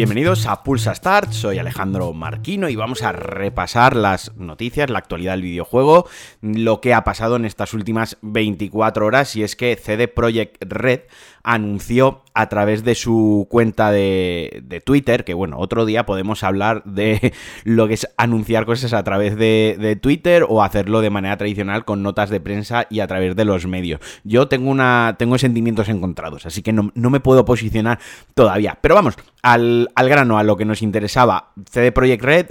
Bienvenidos a Pulsa Start, soy Alejandro Marquino y vamos a repasar las noticias, la actualidad del videojuego, lo que ha pasado en estas últimas 24 horas y es que CD Projekt Red anunció a través de su cuenta de, Twitter, que bueno, otro día podemos hablar de lo que es anunciar cosas a través de, Twitter o hacerlo de manera tradicional con notas de prensa y a través de los medios. Yo tengo una. tengo sentimientos encontrados, así que no, no me puedo posicionar todavía. Pero vamos, al, al grano, a lo que nos interesaba. CD Projekt Red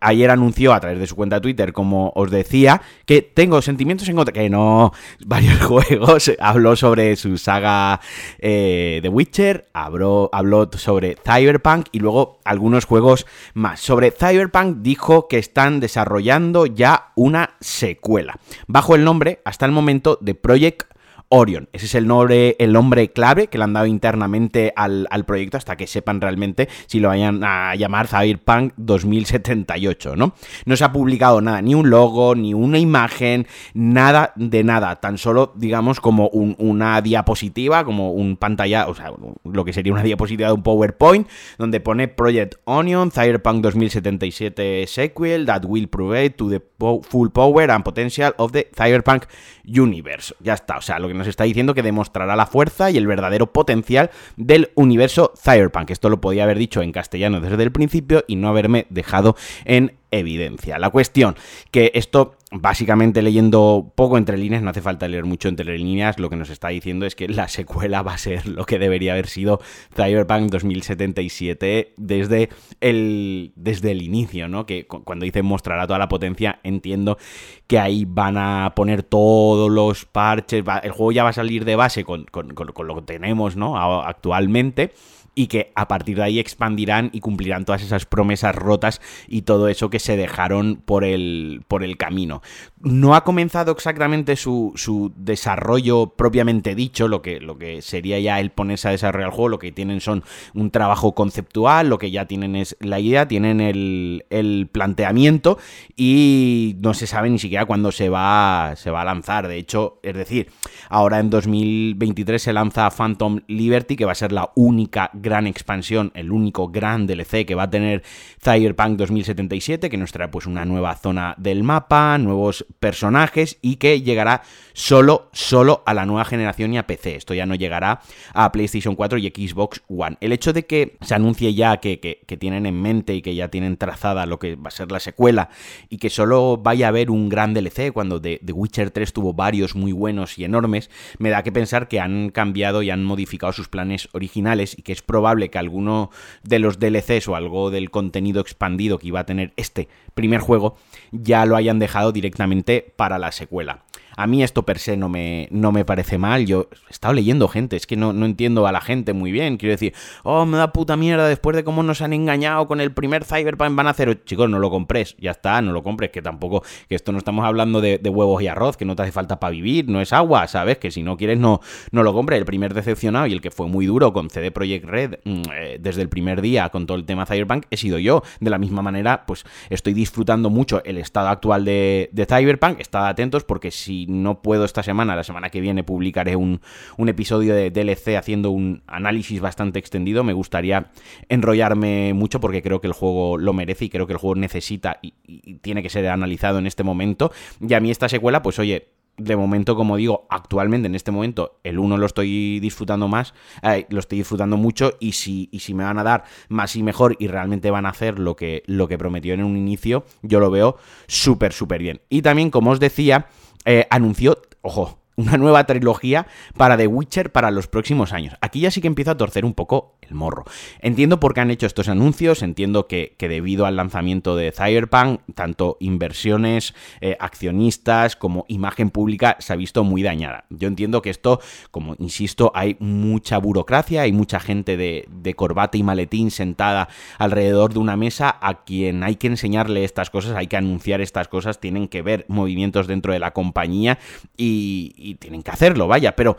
ayer anunció a través de su cuenta de Twitter, como os decía, que tengo sentimientos en contra, que no, varios juegos, habló sobre su saga eh, de Witcher, habló, habló sobre Cyberpunk y luego algunos juegos más. Sobre Cyberpunk dijo que están desarrollando ya una secuela, bajo el nombre, hasta el momento, de Project Orion. Ese es el nombre, el nombre clave que le han dado internamente al, proyecto hasta que sepan realmente si lo vayan a llamar Cyberpunk 2078, ¿no? No se ha publicado nada, ni un logo, ni una imagen, nada de nada, tan solo, digamos, como una diapositiva, como un pantalla, o sea, lo que sería una diapositiva de un PowerPoint, donde pone Project Onion, Cyberpunk 2077 sequel that will provide to the full power and potential of the Cyberpunk universe. Ya está, o sea, lo que nos está diciendo que demostrará la fuerza y el verdadero potencial del universo Cyberpunk. Esto lo podía haber dicho en castellano desde el principio y no haberme dejado en evidencia. La cuestión, que esto básicamente leyendo poco entre líneas, no hace falta leer mucho entre líneas, lo que nos está diciendo es que la secuela va a ser lo que debería haber sido Cyberpunk 2077 desde el, desde el inicio, ¿no? Que cuando dice mostrará toda la potencia, entiendo que ahí van a poner todos los parches, el juego ya va a salir de base con, con lo que tenemos, ¿no? Actualmente y que a partir de ahí expandirán y cumplirán todas esas promesas rotas y todo eso que se dejaron por el, por el camino. No ha comenzado exactamente su, su desarrollo propiamente dicho, lo que, lo que sería ya el ponerse a desarrollar el juego, lo que tienen son un trabajo conceptual, lo que ya tienen es la idea, tienen el, el planteamiento y no se sabe ni siquiera cuándo se va, se va a lanzar. De hecho, es decir, ahora en 2023 se lanza Phantom Liberty, que va a ser la única expansión, el único gran DLC que va a tener Cyberpunk 2077, que nos trae pues una nueva zona del mapa, nuevos personajes y que llegará solo, solo a la nueva generación y a PC. Esto ya no llegará a PlayStation 4 y Xbox One. El hecho de que se anuncie ya que, tienen en mente y que ya tienen trazada lo que va a ser la secuela y que solo vaya a haber un gran DLC cuando The, The Witcher 3 tuvo varios muy buenos y enormes, me da que pensar que han cambiado y han modificado sus planes originales y que es probable que alguno de los DLCs o algo del contenido expandido que iba a tener este primer juego ya lo hayan dejado directamente para la secuela. A mí esto per se no me, no me parece mal. Yo he estado leyendo gente, es que no, no entiendo a la gente muy bien. Quiero decir, oh, me da puta mierda después de cómo nos han engañado con el primer Cyberpunk. Van a hacer, chicos, no lo compres, ya está, no lo compres. Que tampoco, que esto no estamos hablando de, huevos y arroz, que no te hace falta para vivir, no es agua, ¿sabes? Que si no quieres, no, no lo compres. El primer decepcionado y el que fue muy duro con CD Projekt Red mm, eh, desde el primer día con todo el tema Cyberpunk he sido yo. De la misma manera, pues estoy disfrutando mucho el estado actual de, de Cyberpunk. Estad atentos porque si no puedo esta semana, la semana que viene publicaré un, episodio de DLC haciendo un análisis bastante extendido. Me gustaría enrollarme mucho porque creo que el juego lo merece y creo que el juego necesita y, tiene que ser analizado en este momento. Y a mí esta secuela, pues oye, de momento, como digo, actualmente en este momento, el 1 lo estoy disfrutando más, eh, lo estoy disfrutando mucho y si, y si me van a dar más y mejor y realmente van a hacer lo que, lo que prometió en un inicio, yo lo veo súper, súper bien. Y también, como os decía, eh, anunció, ojo, una nueva trilogía para The Witcher para los próximos años. Aquí ya sí que empiezo a torcer un poco el morro. Entiendo por qué han hecho estos anuncios, entiendo que, debido al lanzamiento de Cyberpunk, tanto inversiones, eh, accionistas como imagen pública se ha visto muy dañada. Yo entiendo que esto, como insisto, hay mucha burocracia, hay mucha gente de, de corbata y maletín sentada alrededor de una mesa a quien hay que enseñarle estas cosas, hay que anunciar estas cosas, tienen que ver movimientos dentro de la compañía y y tienen que hacerlo, vaya, pero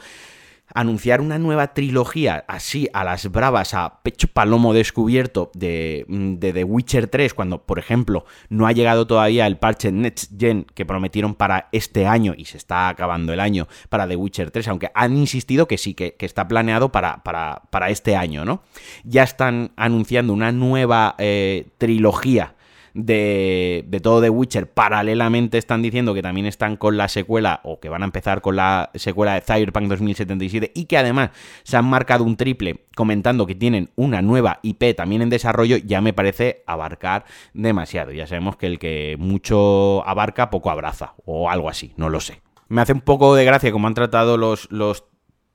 anunciar una nueva trilogía así a las bravas, a pecho palomo descubierto de, mm, de, The Witcher 3, cuando, por ejemplo, no ha llegado todavía el parche Next Gen que prometieron para este año y se está acabando el año para The Witcher 3, aunque han insistido que sí, que, está planeado para, para, para, este año, ¿no? Ya están anunciando una nueva eh, trilogía de, de todo The Witcher. Paralelamente están diciendo que también están con la secuela o que van a empezar con la secuela de Cyberpunk 2077 y que además se han marcado un triple comentando que tienen una nueva IP también en desarrollo, ya me parece abarcar demasiado. Ya sabemos que el que mucho abarca, poco abraza o algo así, no lo sé. Me hace un poco de gracia como han tratado los, los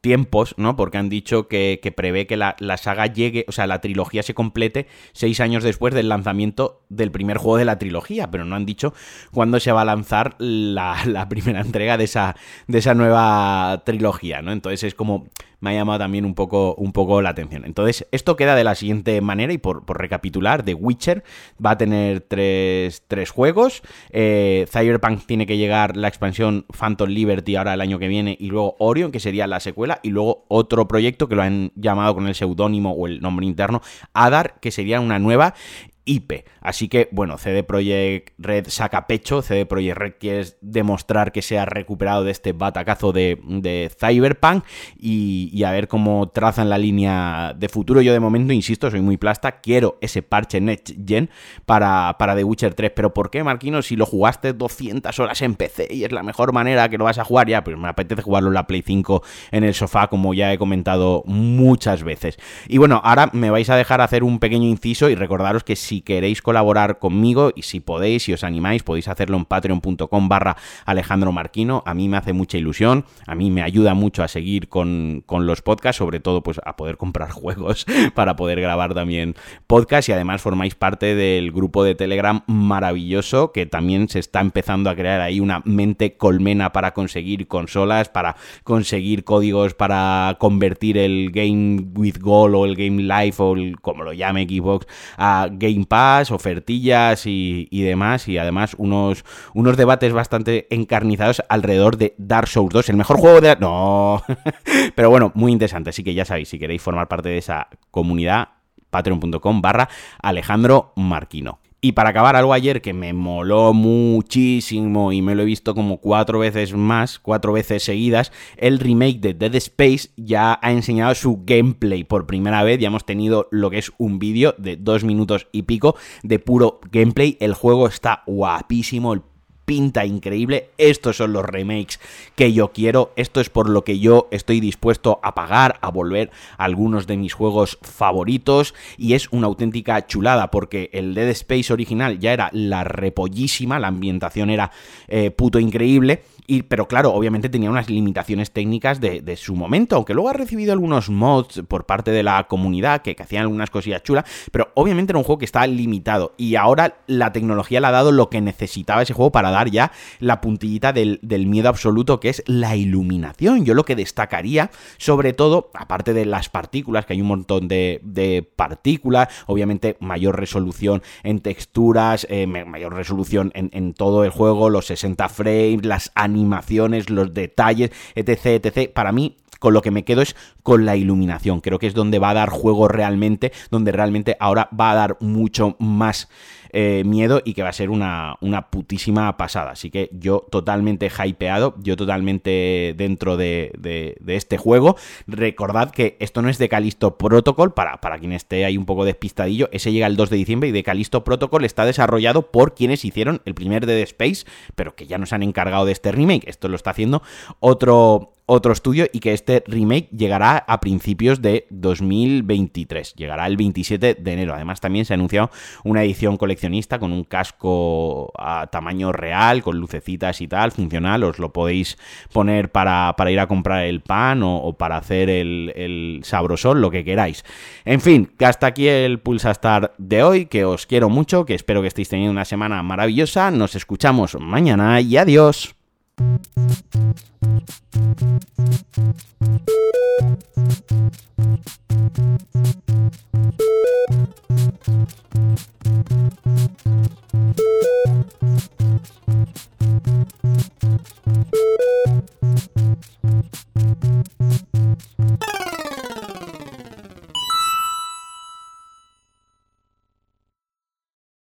tiempos, ¿no? Porque han dicho que, prevé que la, saga llegue, o sea, la trilogía se complete seis años después del lanzamiento del primer juego de la trilogía, pero no han dicho cuándo se va a lanzar la, la primera entrega de esa, de esa nueva trilogía, ¿no? Entonces es como me ha llamado también un poco, un poco la atención. Entonces, esto queda de la siguiente manera, y por, recapitular, The Witcher va a tener tres, juegos. Eh, Cyberpunk tiene que llegar la expansión Phantom Liberty ahora el año que viene, y luego Orion, que sería la secuela, y luego otro proyecto que lo han llamado con el seudónimo o el nombre interno, Adar, que sería una nueva IP. Así que, bueno, CD Projekt Red saca pecho, CD Projekt Red quiere demostrar que se ha recuperado de este batacazo de, Cyberpunk y, a ver cómo trazan la línea de futuro. Yo de momento, insisto, soy muy plasta, quiero ese parche Next Gen para, para The Witcher 3. Pero ¿por qué, Marquino? Si lo jugaste 200 horas en PC y es la mejor manera que lo vas a jugar ya, pues me apetece jugarlo en la Play 5 en el sofá, como ya he comentado muchas veces. Y bueno, ahora me vais a dejar hacer un pequeño inciso y recordaros que si si queréis colaborar conmigo y si podéis, si os animáis, podéis hacerlo en patreon.com barra Alejandro Marquino. A mí me hace mucha ilusión, a mí me ayuda mucho a seguir con, los podcasts, sobre todo pues a poder comprar juegos para poder grabar también podcast y además formáis parte del grupo de Telegram maravilloso que también se está empezando a crear ahí una mente colmena para conseguir consolas, para conseguir códigos para convertir el Game with Goal o el Game Life o como lo llame Xbox a Game Pass, ofertillas y, demás, y además unos, unos debates bastante encarnizados alrededor de Dark Souls 2, el mejor juego de... No, pero bueno, muy interesante, así que ya sabéis, si queréis formar parte de esa comunidad, patreon.com barra Alejandro Marquino. Y para acabar, algo ayer que me moló muchísimo y me lo he visto como cuatro veces más, cuatro veces seguidas, el remake de Dead Space ya ha enseñado su gameplay por primera vez. Ya hemos tenido lo que es un vídeo de dos minutos y pico de puro gameplay. El juego está guapísimo, pinta increíble. Estos son los remakes que yo quiero. Esto es por lo que yo estoy dispuesto a pagar, a volver a algunos de mis juegos favoritos. Y es una auténtica chulada porque el Dead Space original ya era la repollísima, la ambientación era eh, puto increíble pero claro, obviamente tenía unas limitaciones técnicas de, su momento, aunque luego ha recibido algunos mods por parte de la comunidad que, hacían algunas cosillas chulas, pero obviamente era un juego que estaba limitado y ahora la tecnología le ha dado lo que necesitaba ese juego para dar ya la puntillita del, miedo absoluto que es la iluminación. Yo lo que destacaría, sobre todo, aparte de las partículas, que hay un montón de, partículas, obviamente mayor resolución en texturas, eh, mayor resolución en, todo el juego, los 60 frames, las animaciones animaciones, los detalles, etc, etc. Para mí, con lo que me quedo es con la iluminación. Creo que es donde va a dar juego realmente, donde realmente ahora va a dar mucho más eh, miedo y que va a ser una, una, putísima pasada. Así que yo totalmente hypeado, yo totalmente dentro de, de, este juego. Recordad que esto no es de Calisto Protocol, para, para quien esté ahí un poco despistadillo, ese llega el 2 de diciembre y de Calisto Protocol está desarrollado por quienes hicieron el primer Dead Space, pero que ya nos han encargado de este remake. Esto lo está haciendo otro, otro estudio y que este remake llegará a principios de 2023, llegará el 27 de enero. Además también se ha anunciado una edición coleccionista con un casco a tamaño real, con lucecitas y tal, funcional, os lo podéis poner para, para ir a comprar el pan o, para hacer el, el, sabrosol, lo que queráis. En fin, hasta aquí el Pulsastar de hoy, que os quiero mucho, que espero que estéis teniendo una semana maravillosa, nos escuchamos mañana y adiós.